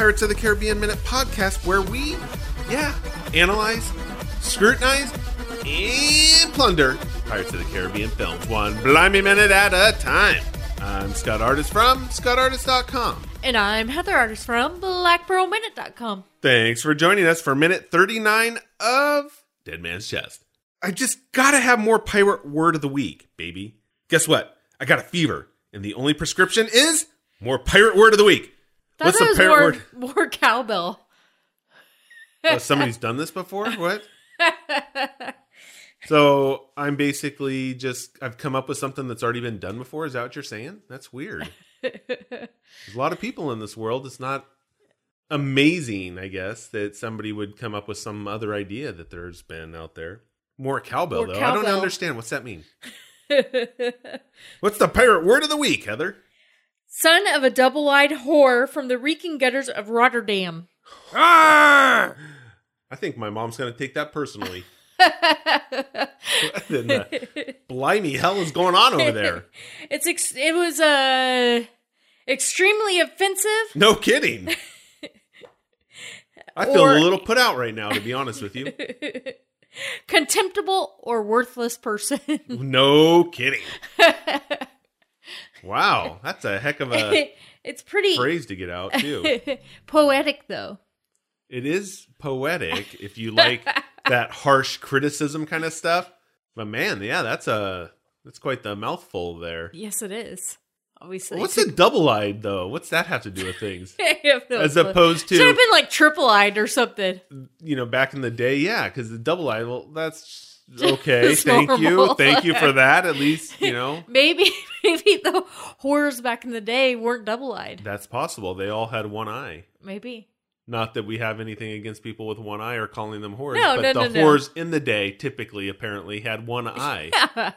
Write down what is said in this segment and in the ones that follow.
Pirates of the Caribbean Minute podcast where we, yeah, analyze, scrutinize, and plunder Pirates of the Caribbean films one blimey minute at a time. I'm Scott Artist from ScottArtist.com. And I'm Heather Artist from BlackPearlMinute.com. Thanks for joining us for minute 39 of Dead Man's Chest. I just gotta have more pirate word of the week, baby. Guess what? I got a fever, and the only prescription is more pirate word of the week. That What's the pirate more, word? more cowbell. Oh, somebody's done this before? What? so I'm basically just I've come up with something that's already been done before. Is that what you're saying? That's weird. There's a lot of people in this world. It's not amazing, I guess, that somebody would come up with some other idea that there's been out there. More cowbell, More though. I don't understand. What's that mean? What's the pirate word of the week, Heather? Son of a double eyed whore from the reeking gutters of Rotterdam. I think my mom's going to take that personally. What in the blimey hell is going on over there? It's ex- it was uh extremely offensive. No kidding. I feel Or- a little put out right now, to be honest with you. contemptible or worthless person. No kidding. Wow, that's a heck of a it's pretty phrase to get out, too. poetic though. It is poetic if you like that harsh criticism kind of stuff. But man, yeah, that's a that's quite the mouthful there. Yes, it is. Obviously, What's a double-eyed though? What's that have to do with things? No As clue. opposed to should have been like triple eyed or something. you know, back in the day, yeah, because the double eye, well, that's okay. Thank you. Thank you for that. At least, you know, Maybe maybe the horrors back in the day weren't double eyed. that's possible. They all had one eye. Maybe. Not that we have anything against people with one eye or calling them whores, No, but no, the no, whores in the day typically apparently had one eye. Yeah.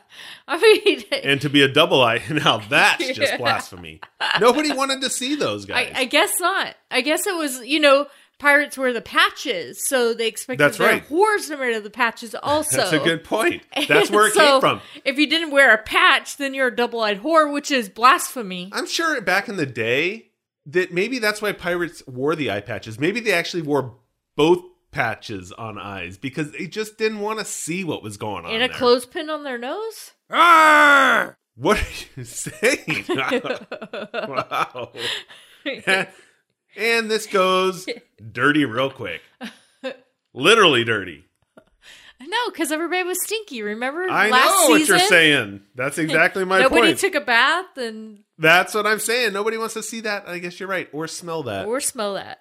I mean, And to be a double eye, now that's just Yeah. blasphemy. Nobody wanted to see those I, guys. I guess not. I guess it was, you know, pirates wear the patches, so they expected That's their right. whores to wear the patches also. that's a good point. That's where it So, came from. If you didn't wear a patch, then you're a double eyed whore, which is blasphemy. I'm sure back in the day that maybe that's why pirates wore the eye patches. Maybe they actually wore both patches on eyes because they just didn't want to see what was going on. and a there. clothespin on their nose? What are you saying? wow. And this goes dirty real quick. Literally dirty. No, because everybody was stinky. Remember I last know what season? you're saying. That's exactly my point. Nobody point. took a bath and That's what I'm saying. Nobody wants to see that. I guess you're right. Or smell that. or smell that.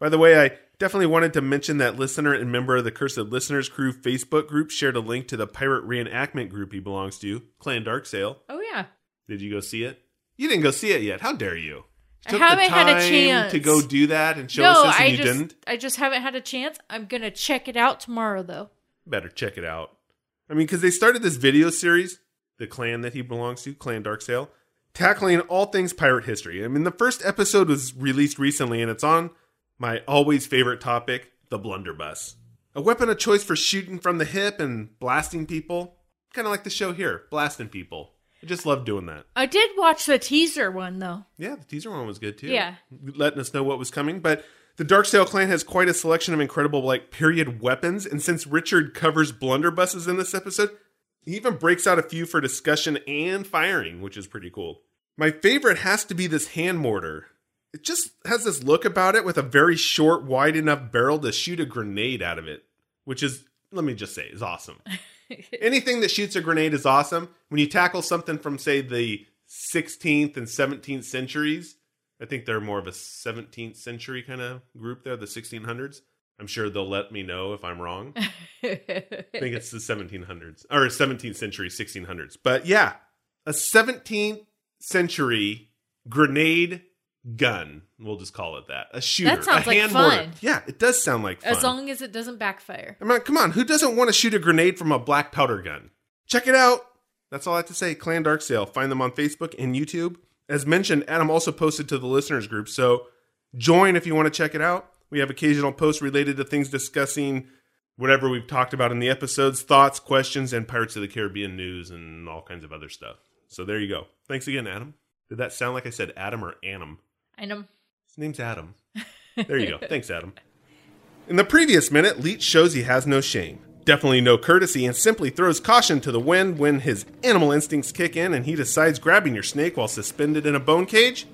By the way, I definitely wanted to mention that listener and member of the Cursed Listeners Crew Facebook group shared a link to the pirate reenactment group he belongs to, Clan Darksail. Oh yeah. Did you go see it? You didn't go see it yet. How dare you? I haven't had a chance. to go do that and show no, us this, and I you just didn't. I just haven't had a chance. I'm gonna check it out tomorrow though. Better check it out. I mean, because they started this video series, the clan that he belongs to, Clan Darksail, tackling all things pirate history. I mean, the first episode was released recently, and it's on my always favorite topic, the blunderbuss. A weapon of choice for shooting from the hip and blasting people. Kind of like the show here, blasting people. I just love doing that. I did watch the teaser one though. Yeah, the teaser one was good too. Yeah. letting us know what was coming. But the Darksail clan has quite a selection of incredible like period weapons, and since Richard covers blunderbusses in this episode, he even breaks out a few for discussion and firing, which is pretty cool. My favorite has to be this hand mortar. It just has this look about it with a very short, wide enough barrel to shoot a grenade out of it, which is, let me just say, is awesome. Anything that shoots a grenade is awesome. When you tackle something from, say, the 16th and 17th centuries, I think they're more of a 17th century kind of group there, the 1600s. I'm sure they'll let me know if I'm wrong. I think it's the 1700s or 17th century, 1600s. But yeah, a 17th century grenade gun. We'll just call it that. A shooter. That sounds a like hand fun. mortar. Yeah, it does sound like fun. As long as it doesn't backfire. I mean, come on, who doesn't want to shoot a grenade from a black powder gun? Check it out. That's all I have to say. Clan Darksail. Find them on Facebook and YouTube. As mentioned, Adam also posted to the listeners group, so join if you want to check it out. We have occasional posts related to things discussing whatever we've talked about in the episodes, thoughts, questions, and Pirates of the Caribbean news and all kinds of other stuff. So there you go. Thanks again, Adam. Did that sound like I said Adam or Annam? His name's Adam. There you go. Thanks, Adam. In the previous minute, Leech shows he has no shame. Definitely no courtesy and simply throws caution to the wind when his animal instincts kick in and he decides grabbing your snake while suspended in a bone cage,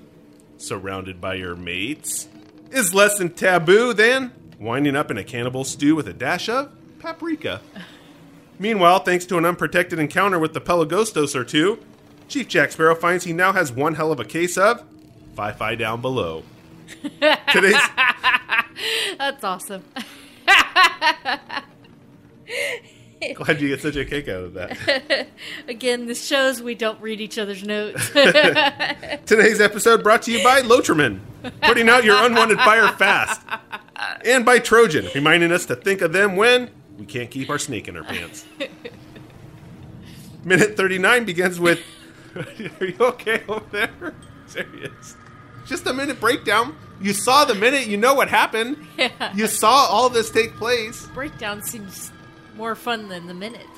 surrounded by your mates, is less than taboo than winding up in a cannibal stew with a dash of paprika. Meanwhile, thanks to an unprotected encounter with the Pelagostos or two, Chief Jack Sparrow finds he now has one hell of a case of Fi-Fi down below. Today's That's awesome. glad you get such a kick out of that. Again, this shows we don't read each other's notes. Today's episode brought to you by Lotrimin, putting out your unwanted fire fast, and by Trojan, reminding us to think of them when we can't keep our snake in our pants. Minute 39 begins with Are you okay over there? Serious. Just a minute breakdown. You saw the minute, you know what happened. Yeah. You saw all this take place. Breakdown seems more fun than the minute.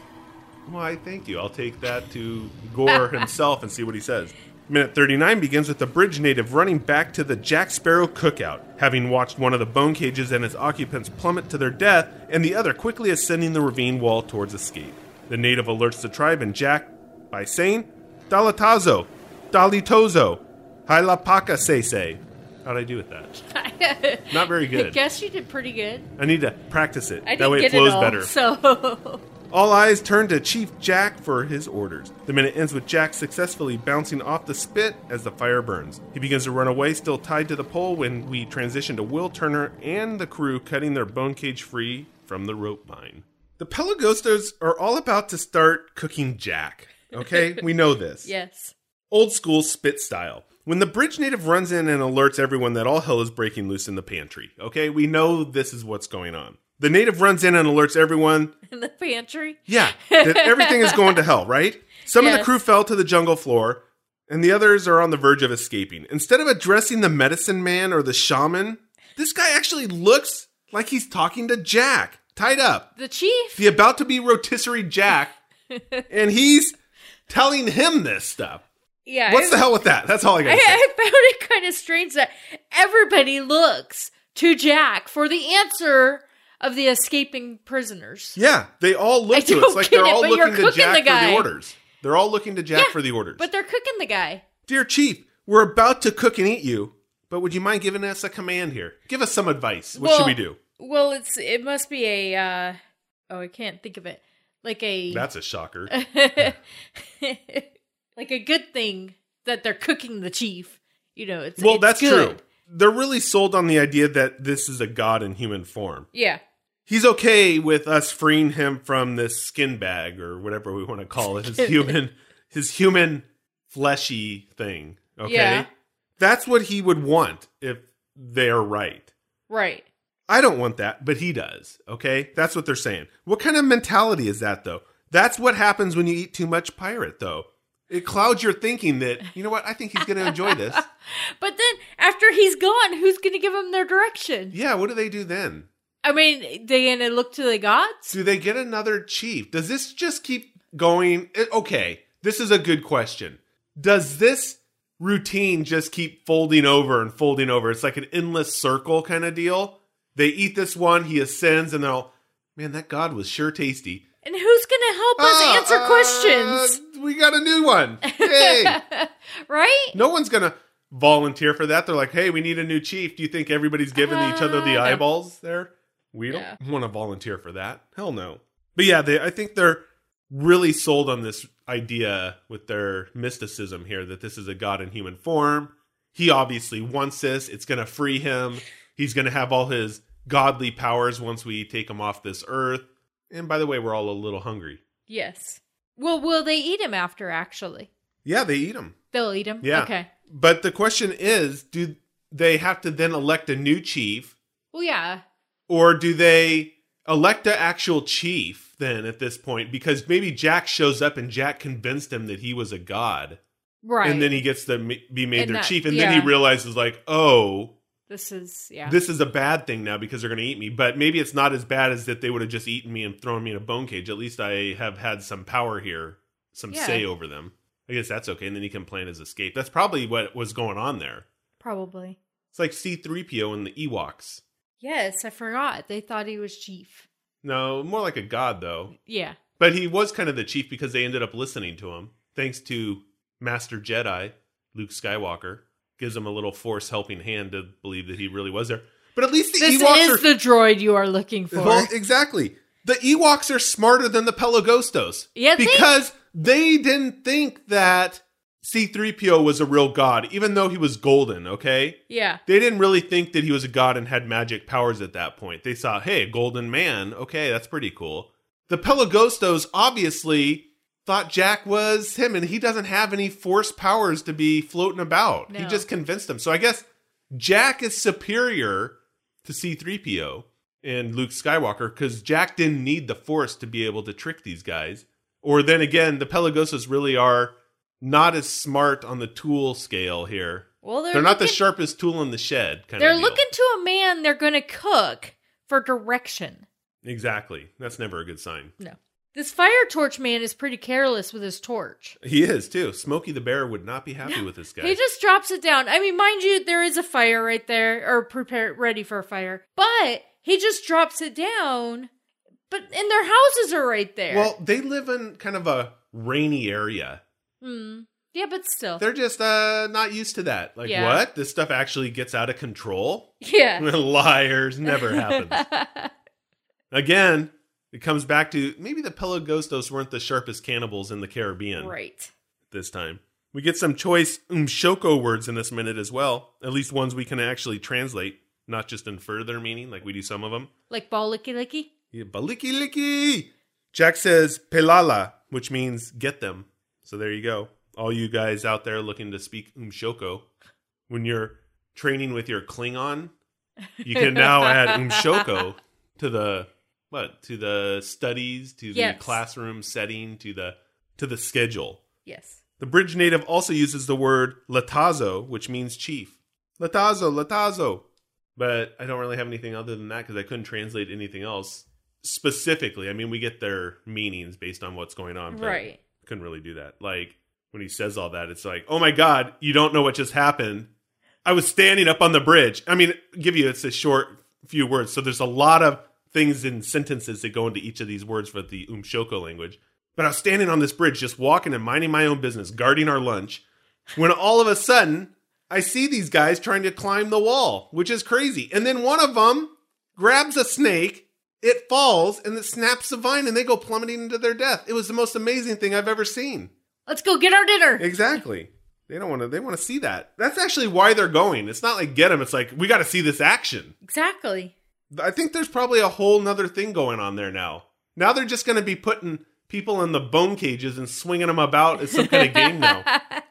Why, thank you. I'll take that to Gore himself and see what he says. Minute 39 begins with the bridge native running back to the Jack Sparrow cookout, having watched one of the bone cages and its occupants plummet to their death, and the other quickly ascending the ravine wall towards escape. The native alerts the tribe and Jack by saying, Dalatazo, Dalitozo, Hailapaka Sese. How'd I do with that? Not very good. I guess you did pretty good. I need to practice it. I that way it flows all, better. So All eyes turn to Chief Jack for his orders. The minute ends with Jack successfully bouncing off the spit as the fire burns. He begins to run away, still tied to the pole, when we transition to Will Turner and the crew cutting their bone cage free from the rope vine. The Pelagostos are all about to start cooking Jack. Okay, we know this. yes. Old school spit style. When the bridge native runs in and alerts everyone that all hell is breaking loose in the pantry. Okay, we know this is what's going on. The native runs in and alerts everyone In the pantry. yeah, that everything is going to hell, right? Some of the crew fell to the jungle floor, and the others are on the verge of escaping. Instead of addressing the medicine man or the shaman, this guy actually looks like he's talking to Jack, tied up. The chief. The about to be rotisserie Jack, and he's telling him this stuff. Yeah. What's I- the hell with that? That's all I I, got to say. I found it kind of strange that everybody looks to Jack for the answer of the escaping prisoners. Yeah, they all look I to it. It's like they're it, all looking to Jack the for the orders. They're all looking to Jack Yeah, for the orders. But they're cooking the guy. Dear Chief, we're about to cook and eat you, but would you mind giving us a command here? Give us some advice. What should we do? Well, it's it must be a uh oh, I can't think of it. Like a That's a shocker. like a good thing that they're cooking the chief. You know, it's well, it's that's good. true. They're really sold on the idea that this is a god in human form. Yeah. He's okay with us freeing him from this skin bag or whatever we want to call it, his human his human fleshy thing. Okay? Yeah. That's what he would want if they're right. Right. I don't want that, but he does. Okay? That's what they're saying. What kind of mentality is that, though? That's what happens when you eat too much pirate, though. It clouds your thinking that, you know what, I think he's going to enjoy this. But then after he's gone, who's going to give him their direction? Yeah, what do they do then? I mean, they going to look to the gods? Do they get another chief? Does this just keep going? Eh, okay, this is a good question. Does this routine just keep folding over and folding over? It's like an endless circle kind of deal. They eat this one, he ascends, and they'll, man, that god was sure tasty. And who's going to help us Ah, answer uh, questions? we got a new one. Hey, Right? no one's gonna volunteer for that. They're like, hey, we need a new chief. Do you think everybody's giving each other the Uh, eyeballs there? We don't Yeah. want to volunteer for that. Hell no. But yeah, they, I think they're really sold on this idea with their mysticism here that this is a god in human form. He obviously wants this. It's going to free him. He's going to have all his godly powers once we take him off this earth. And by the way, we're all a little hungry. Yes. Well, will they eat him after, actually? Yeah, they eat him. They'll eat him? Yeah. Okay. But the question is do they have to then elect a new chief Well, yeah. or do they elect an actual chief then at this point because maybe Jack shows up and Jack convinced him that he was a god Right. and then he gets to be made And their that- chief and then he realizes like oh this is, yeah. this is a bad thing now because they're going to eat me but maybe it's not as bad as that they would have just eaten me and thrown me in a bone cage at least I have had some power here some Yeah. say over them I guess that's okay and then he can plan his escape that's probably what was going on there Probably. it's like C3PO and the Ewoks Yes, I forgot. They thought he was chief. no more like a god though Yeah. But he was kind of the chief because they ended up listening to him, thanks to Master Jedi Luke Skywalker. Gives him a little force helping hand to believe that he really was there. But at least the This Ewoks is are the droid you are looking for. well, exactly. The Ewoks are smarter than the Pelagostos. Yeah, they- because they didn't think that C3PO was a real god, even though he was golden. Okay, yeah. they didn't really think that he was a god and had magic powers at that point. They saw, hey, a golden man. Okay, that's pretty cool. The Pelagostos obviously thought Jack was him, and he doesn't have any force powers to be floating about. He just convinced them. So I guess Jack is superior to C3PO and Luke Skywalker because Jack didn't need the force to be able to trick these guys. Or then again, the Pelagostos really are not as smart on the tool scale here. Well, they're, They're not the sharpest tool in the shed. Kind They're looking to a man they're going to cook for direction. exactly. That's never a good sign. No. This fire torch man is pretty careless with his torch. He is too. Smokey the Bear would not be happy with this guy. He just drops it down. I mean, mind you, there is a fire right there, or prepare ready for a fire. But he just drops it down. But and their houses are right there. well, they live in kind of a rainy area. hmm. Yeah, but still. They're just uh not used to that. Like Yeah. what? This stuff actually gets out of control? yeah. Liars, never happens. Again, it comes back to maybe the Pelagostos weren't the sharpest cannibals in the Caribbean right. this time. We get some choice umshoko words in this minute as well. At least ones we can actually translate, not just infer their meaning like we do some of them. Like ball licky licky. Yeah, baliki liki. Jack says pelala, which means get them. So there you go. All you guys out there looking to speak umshoko, when you're training with your Klingon, you can now add umshoko to the what? To the studies, to the Yes. classroom setting, to the to the schedule. Yes. The bridge native also uses the word latazo, which means chief. Latazo, latazo. But I don't really have anything other than that because I couldn't translate anything else specifically. I mean, we get their meanings based on what's going on. But Right. Couldn't really do that. Like when he says all that, it's like, oh my God, you don't know what just happened. I was standing up on the bridge. I mean, give you, it's a short few words. So there's a lot of things in sentences that go into each of these words for the Umshoko language. But I was standing on this bridge, just walking and minding my own business, guarding our lunch, when all of a sudden I see these guys trying to climb the wall, which is crazy. And then one of them grabs a snake, it falls, and it snaps the vine, and they go plummeting into their death. It was the most amazing thing I've ever seen. Let's go get our dinner. Exactly. They don't want to. They want to see that. That's actually why they're going. It's not like get them. It's like we got to see this action. Exactly. I think there's probably a whole nother thing going on there now. Now they're just going to be putting people in the bone cages and swinging them about as some kind of game now.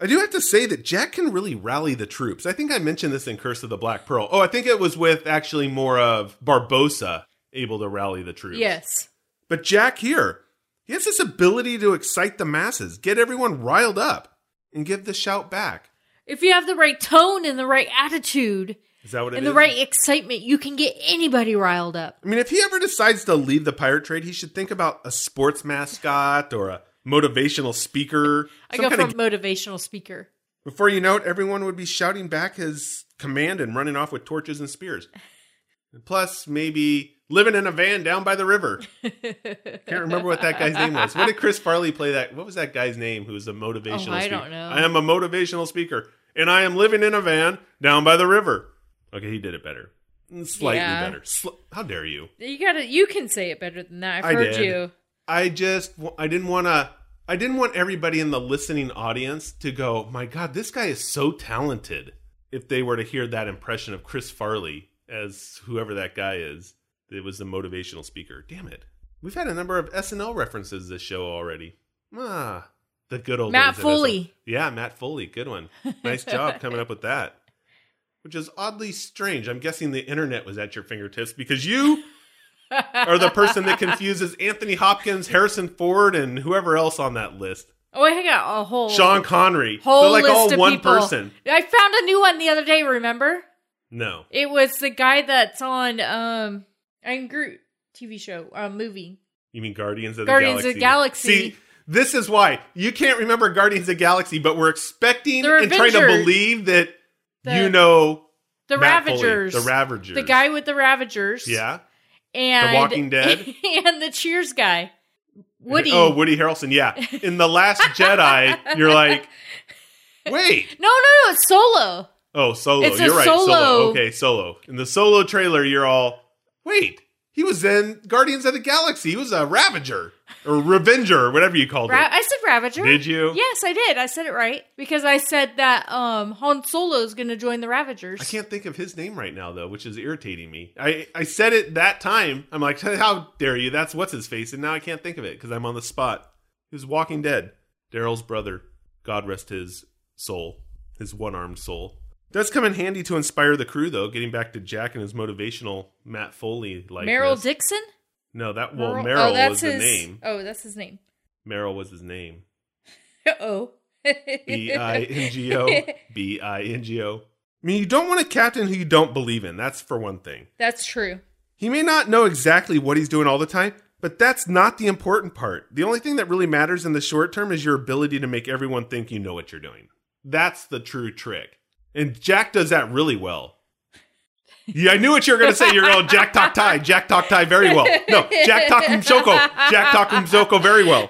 I do have to say that Jack can really rally the troops. I think I mentioned this in Curse of the Black Pearl. Oh, I think it was with actually more of Barbossa able to rally the troops. Yes. But Jack here, he has this ability to excite the masses, get everyone riled up, and give the shout back. If you have the right tone and the right attitude Is that what it is? and the right excitement, you can get anybody riled up. I mean, if he ever decides to leave the pirate trade, he should think about a sports mascot or a motivational speaker. I some go kind from of- motivational speaker. before you know it, everyone would be shouting back his command and running off with torches and spears. Plus, maybe living in a van down by the river. Can't remember what that guy's name was. What did Chris Farley play that? What was that guy's name who was a motivational Oh, I speaker? don't know. I am a motivational speaker, and I am living in a van down by the river. Okay, he did it better. Slightly Yeah. better. Sl- How dare you? You gotta. You can say it better than that. I've I heard did. you. I just I didn't want to I didn't want everybody in the listening audience to go, "My god, this guy is so talented." If they were to hear that impression of Chris Farley as whoever that guy is, that was the motivational speaker. Damn it. We've had a number of SNL references this show already. Ah, the good old Matt Foley. SNL. Yeah, Matt Foley, good one. Nice job coming up with that. Which is oddly strange. I'm guessing the internet was at your fingertips because you are the person that confuses Anthony Hopkins, Harrison Ford, and whoever else on that list. Oh, I got a whole Sean Connery. whole They're like list all of one people. person. I found a new one the other day. Remember? No. It was the guy that's on um I'm Groot TV show, uh, movie. You mean Guardians of Guardians the of Galaxy? the Galaxy. See, this is why you can't remember Guardians of the Galaxy, but we're expecting The and trying to believe that The- you know The Matt Foley, Ravagers. the Ravagers, The guy with the Ravagers. yeah, And The Walking Dead? and the Cheers guy. Woody. Oh, Woody Harrelson, yeah. In the Last Jedi, you're like, wait, No, no, no, it's Solo. oh, Solo. It's you're right, Solo. Okay, Solo. In the Solo trailer, you're all, wait, he was in Guardians of the Galaxy. He was a Ravager or Revenger whatever you called Ra- it. I said Ravager. Did you? Yes, I did. I said it right because I said that um Han is going to join the Ravagers. I can't think of his name right now though, which is irritating me. I I said it that time. I'm like, how dare you? That's what's his face, and now I can't think of it because I'm on the spot. He was Walking Dead, Daryl's brother. God rest his soul, his one-armed soul. Does come in handy to inspire the crew though. Getting back to Jack and his motivational Matt Foley like Merle Dixon? No, that well, Merle- Meryl oh, that's was his, the name. Oh, that's his name. Merle was his name. Uh-oh. B I N G O. B I N G O. I mean, you don't want a captain who you don't believe in. That's for one thing. That's true. He may not know exactly what he's doing all the time, but that's not the important part. The only thing that really matters in the short term is your ability to make everyone think you know what you're doing. That's the true trick. And Jack does that really well. Yeah, I knew what you were going to say. You're going, Jack talk Thai. Jack talk Thai very well. No, Jack talk Soko. Jack talk Soko very well.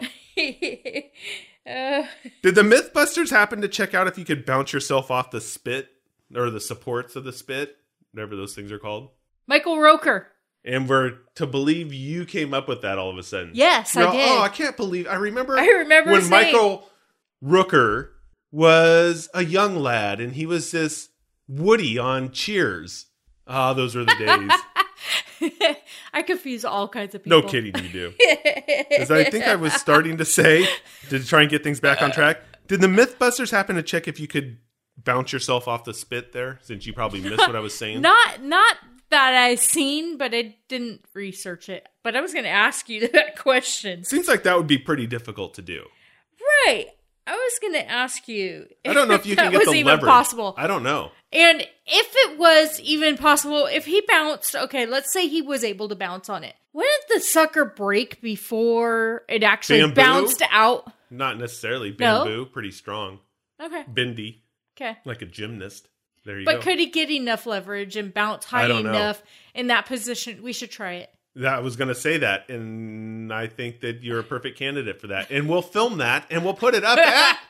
uh, Did the Mythbusters happen to check out if you could bounce yourself off the spit or the supports of the spit, whatever those things are called? Michael Rooker. And we're to believe you came up with that all of a sudden. Yes, I You're all, did. Oh, I can't believe. I remember. I remember when saying- Michael Rooker was a young lad, and he was this Woody on Cheers. Ah, those were the days. I confuse all kinds of people. no kidding, you do. As I think I was starting to say to try and get things back on track. Did the MythBusters happen to check if you could bounce yourself off the spit there? Since you probably missed what I was saying. Not not that I seen, but I didn't research it. But I was going to ask you that question. Seems like that would be pretty difficult to do. Right. I was going to ask you. I don't know if you can get was the even leverage. possible. I don't know. And if it was even possible, if he bounced, okay, let's say he was able to bounce on it. Wouldn't the sucker break before it actually Bamboo? bounced out? Not necessarily. Bamboo, pretty strong. Okay. Bendy, Okay. like a gymnast. There you go. But go. could he get enough leverage and bounce high I don't know. enough in that position? We should try it. That I was going to say that, and I think that you're a perfect candidate for that. And we'll film that, and we'll put it up at,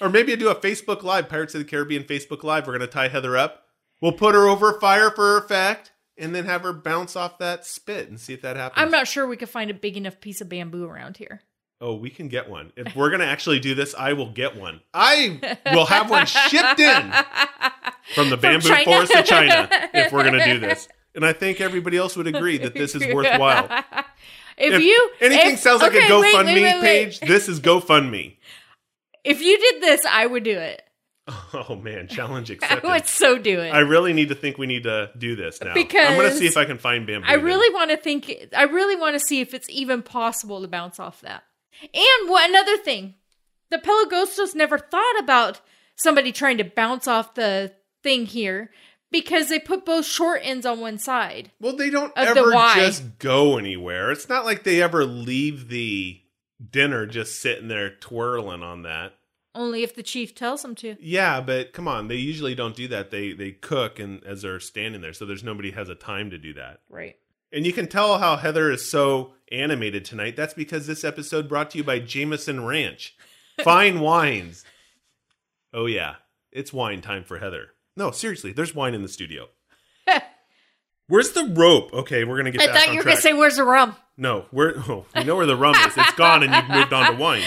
or maybe do a Facebook Live, Pirates of the Caribbean Facebook Live. We're going to tie Heather up. We'll put her over a fire for effect, and then have her bounce off that spit and see if that happens. I'm not sure we could find a big enough piece of bamboo around here. Oh, we can get one. If we're going to actually do this, I will get one. I will have one shipped in from the bamboo China. forest of China if we're going to do this. And I think everybody else would agree that this is worthwhile. If, If you anything if- sounds like okay, a GoFundMe wait, wait, wait. page, this is GoFundMe. If you did this, I would do it. Oh man, challenge I accepted. would so do it. I really need to think we need to do this now. Because I'm going to see if I can find bamboo. I really want to think. I really want to see if it's even possible to bounce off that. And what another thing, the Pelagostos never thought about somebody trying to bounce off the thing here because they put both short ends on one side. Well, they don't of the ever just go anywhere. It's not like they ever leave the dinner just sitting there twirling on that. Only if the chief tells them to. Yeah, but come on, they usually don't do that. They they cook and as they're standing there, so there's nobody has a time to do that. Right. And you can tell how Heather is so animated tonight. That's because this episode brought to you by Jameson Ranch. Fine wines. Oh yeah, it's wine time for Heather. No, seriously, there's wine in the studio. Where's the rope? Okay, we're gonna get. I back thought on you were track. gonna say, "Where's the rum?" No, where? Oh, we know where the rum is. It's gone, and you've moved on to wine.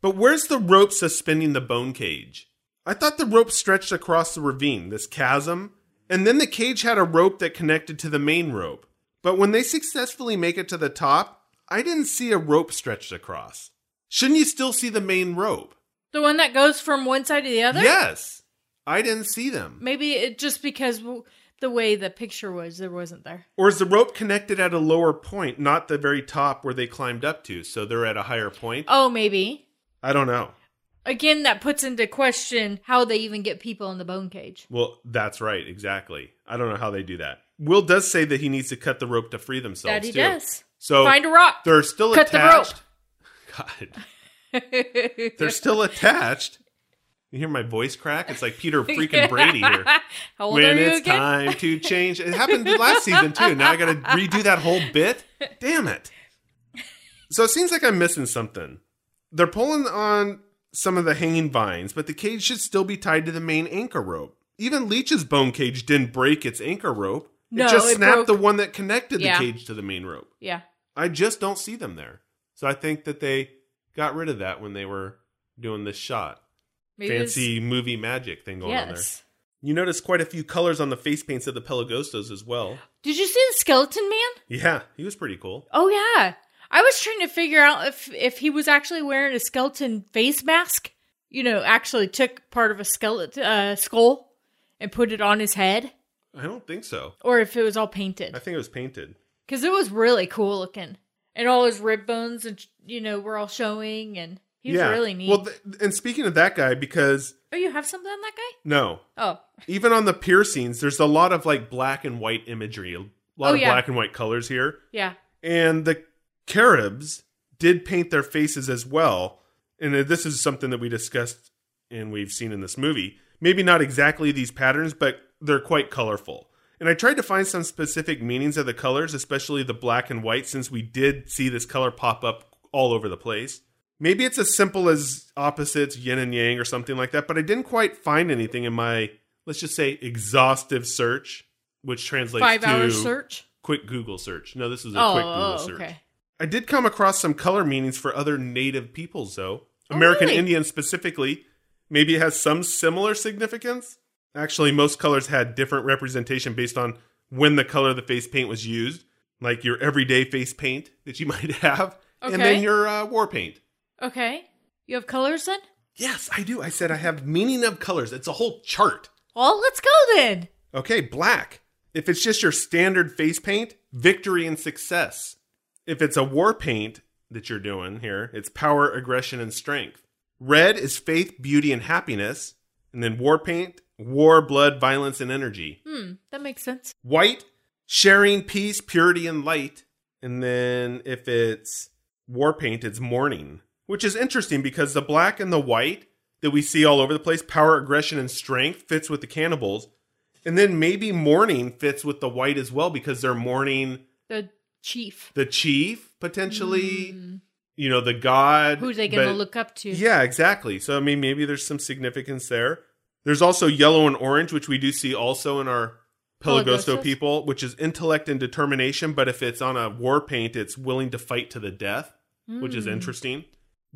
But where's the rope suspending the bone cage? I thought the rope stretched across the ravine, this chasm, and then the cage had a rope that connected to the main rope. But when they successfully make it to the top, I didn't see a rope stretched across. Shouldn't you still see the main rope? The one that goes from one side to the other. Yes. I didn't see them. Maybe it just because the way the picture was, there wasn't there. Or is the rope connected at a lower point, not the very top where they climbed up to? So they're at a higher point? Oh, maybe. I don't know. Again, that puts into question how they even get people in the bone cage. Well, that's right, exactly. I don't know how they do that. Will does say that he needs to cut the rope to free themselves. That he too. does. So Find a rock. they're still Cut the rope. attached. God, they're still attached. You hear my voice crack? It's like Peter freaking Brady here. How old when are you it's again? time to change. It happened last season too. Now I got to redo that whole bit. Damn it! So it seems like I'm missing something. They're pulling on some of the hanging vines, but the cage should still be tied to the main anchor rope. Even Leech's bone cage didn't break its anchor rope. No, it just it snapped broke- the one that connected Yeah. the cage to the main rope. Yeah. I just don't see them there. So I think that they got rid of that when they were doing this shot. Maybe Fancy movie magic thing going on there. You notice quite a few colors on the face paints of the Pelagostos as well. Did you see the skeleton man? Yeah, he was pretty cool. Oh yeah. I was trying to figure out if if he was actually wearing a skeleton face mask. You know, actually took part of a skeleton uh, skull and put it on his head, I don't think so. or if it was all painted. I think it was painted. Because it was really cool looking, and all his rib bones and you know were all showing, and he was yeah. really neat. Well, th- and speaking of that guy, because oh, you have something on that guy? no, Oh, even on the piercings, there's a lot of like black and white imagery, a lot Oh, of yeah. black and white colors here. yeah. And the Caribs did paint their faces as well. And uh, this is something that we discussed and we've seen in this movie. Maybe not exactly these patterns, but they're quite colorful. And I tried to find some specific meanings of the colors, especially the black and white, since we did see this color pop up all over the place. Maybe it's as simple as opposites, yin and yang, or something like that, but I didn't quite find anything in my, let's just say, exhaustive search, which translates Five hour search. quick Google search. No, this is a Oh, quick Google oh, search. okay. I did come across some color meanings for other native peoples, though. American Oh, really? Indian specifically. Maybe it has some similar significance. Actually, most colors had different representation based on when the color of the face paint was used, like your everyday face paint that you might have, and then your uh, war paint. Okay. You have colors then? Yes, I do. I said I have meaning of colors. It's a whole chart. Well, let's go then. Okay, black. If it's just your standard face paint, victory and success. If it's a war paint that you're doing here, it's power, aggression, and strength. Red is faith, beauty, and happiness. And then war paint, war, blood, violence, and energy. Hmm, that makes sense. White, sharing, peace, purity, and light. And then if it's war paint, it's mourning, which is interesting because the black and the white that we see all over the place, power, aggression, and strength, fits with the cannibals. And then maybe mourning fits with the white as well because they're mourning The chief. the chief, potentially, you know, the god. Who they going to look up to? yeah, exactly. So I mean, maybe there's some significance there. There's also yellow and orange, which we do see also in our Pelagosto people, which is intellect and determination. But if it's on a war paint, it's willing to fight to the death, which Hmm. is interesting.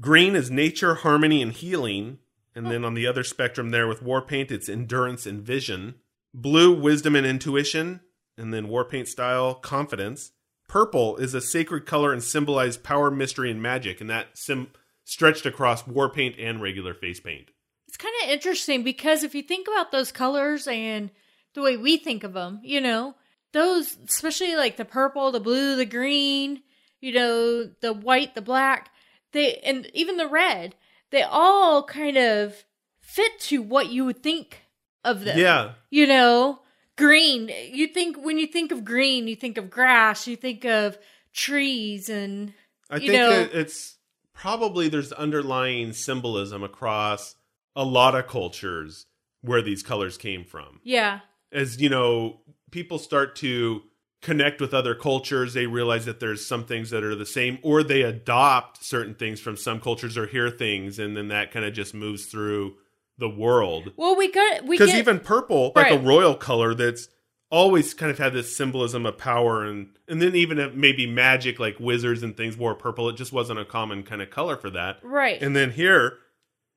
Green is nature, harmony, and healing. And then on the other spectrum there with war paint, it's endurance and vision. Blue, wisdom and intuition. And then war paint style, confidence. Purple is a sacred color and symbolized power, mystery, and magic. And that sim- stretched across war paint and regular face paint. It's kind of interesting because if you think about those colors and the way we think of them, you know, those, especially like the purple, the blue, the green, you know, the white, the black, they, and even the red, they all kind of fit to what you would think of them. Yeah. You know, green, you think, when you think of green, you think of grass, you think of trees and, I You think know- that it's probably there's underlying symbolism across a lot of cultures where these colors came from. yeah. As you know, people start to connect with other cultures, they realize that there's some things that are the same, or they adopt certain things from some cultures or hear things, and then that kind of just moves through the world. Well, we got, we Because even purple, like a royal color that's always kind of had this symbolism of power and and then even if maybe magic like wizards and things wore purple it just wasn't a common kind of color for that Right. and then here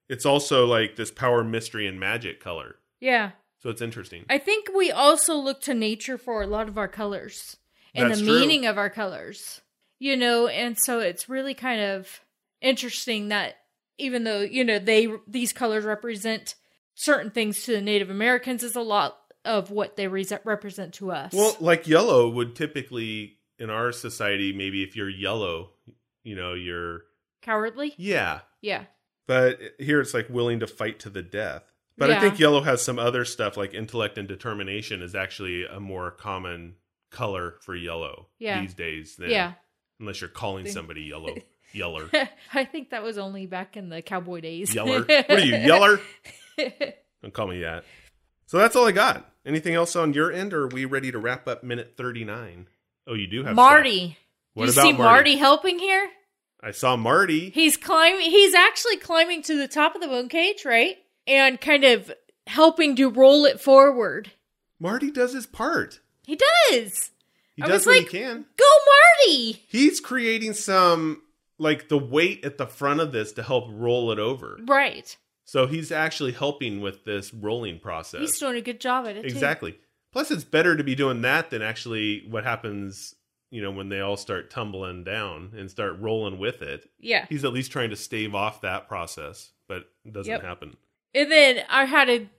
it's also like this power mystery and magic color yeah. So it's interesting I think we also look to nature for a lot of our colors and That's the true. meaning of our colors. You know, and so it's really kind of interesting that even though, you know, they these colors represent certain things to the Native Americans is a lot of what they re- represent to us. well like yellow would typically in our society maybe if you're yellow you know you're cowardly? yeah Yeah. but here it's like willing to fight to the death but i think yellow has some other stuff like intellect and determination is actually a more common color for yellow Yeah. these days than Yeah. unless you're calling somebody yellow yeller I think that was only back in the cowboy days. yeller what are you yeller don't call me that so that's all i got anything else on your end or are we ready to wrap up minute 39 oh you do have Marty. stuff. What you about see Marty? Marty helping here? i saw marty He's climbing. He's actually climbing to the top of the bone cage, right? And kind of helping to roll it forward. marty does his part He does. he I does what like- he can Go, Marty! he's creating some like the weight at the front of this to help roll it over Right. so he's actually helping with this rolling process He's doing a good job at it. too. exactly plus it's better to be doing that than actually what happens you know when they all start tumbling down and start rolling with it Yeah. he's at least trying to stave off that process but it doesn't Yep. happen And then I had a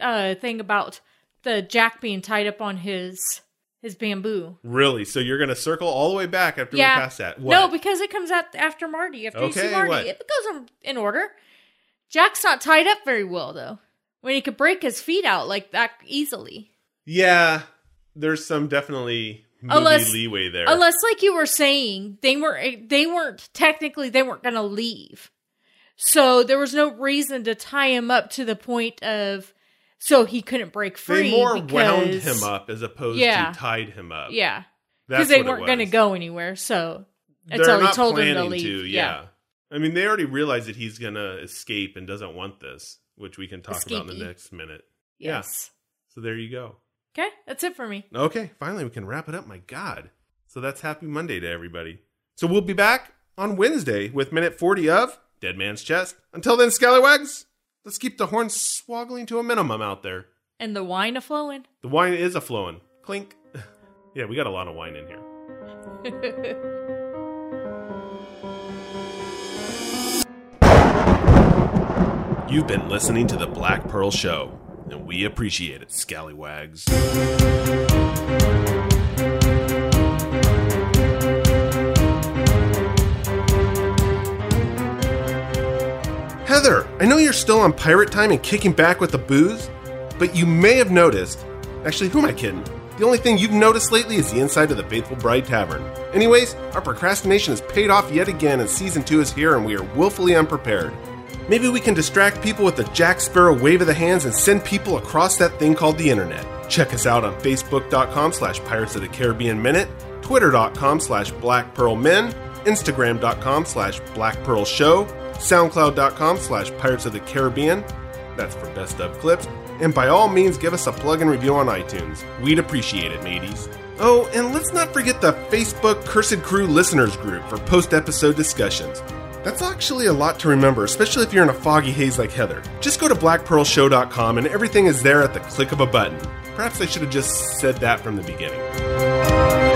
uh, thing about the jack being tied up on his his bamboo. really so you're gonna circle all the way back after yeah. we pass that No, because it comes out after Marty. After you Okay, see Marty, what? it goes in, in order. Jack's not tied up very well though. When he could break his feet out like that easily. yeah there's some definitely movie Unless- leeway there Unless, like you were saying, they weren't they weren't technically they weren't gonna leave. So there was no reason to tie him up to the point of so he couldn't break free. they more because, wound him up as opposed Yeah. to tied him up Yeah. Because they weren't gonna go anywhere, so They're until he not told him to leave. yeah. I mean, they already realize that he's gonna escape and doesn't want this, which we can talk about in the next minute. Yeah. Yes. So there you go. Okay, that's it for me. Okay, finally we can wrap it up. My God. So that's Happy Monday to everybody. So we'll be back on Wednesday with minute 40 of Dead Man's Chest. Until then, Scallywags, let's keep the horns swoggling to a minimum out there. And the wine a flowing. The wine is a flowing. Clink. yeah, we got a lot of wine in here. You've been listening to The Black Pearl Show, and we appreciate it, Scallywags. Know you're still on pirate time and kicking back with the booze, but you may have noticed. Actually, who am I kidding? The only thing you've noticed lately is the inside of the Faithful Bride Tavern. Anyways, our procrastination has paid off yet again, and season two is here, and we are willfully unprepared. Maybe we can distract people with the Jack Sparrow wave of the hands and send people across that thing called the internet. Check us out on Facebook.com slash Pirates of the Caribbean Minute, Twitter.com slash Black Pearl Men, Instagram.com slash Black Pearl Show, SoundCloud.com slash Pirates of the Caribbean. That's for best of clips. And by all means, give us a plug and review on iTunes. We'd appreciate it, mateys. Oh, and let's not forget the Facebook Cursed Crew listeners group for post episode discussions. That's actually a lot to remember, especially if you're in a foggy haze like Heather. Just go to blackpearlshow.com and everything is there at the click of a button. Perhaps I should have just said that from the beginning.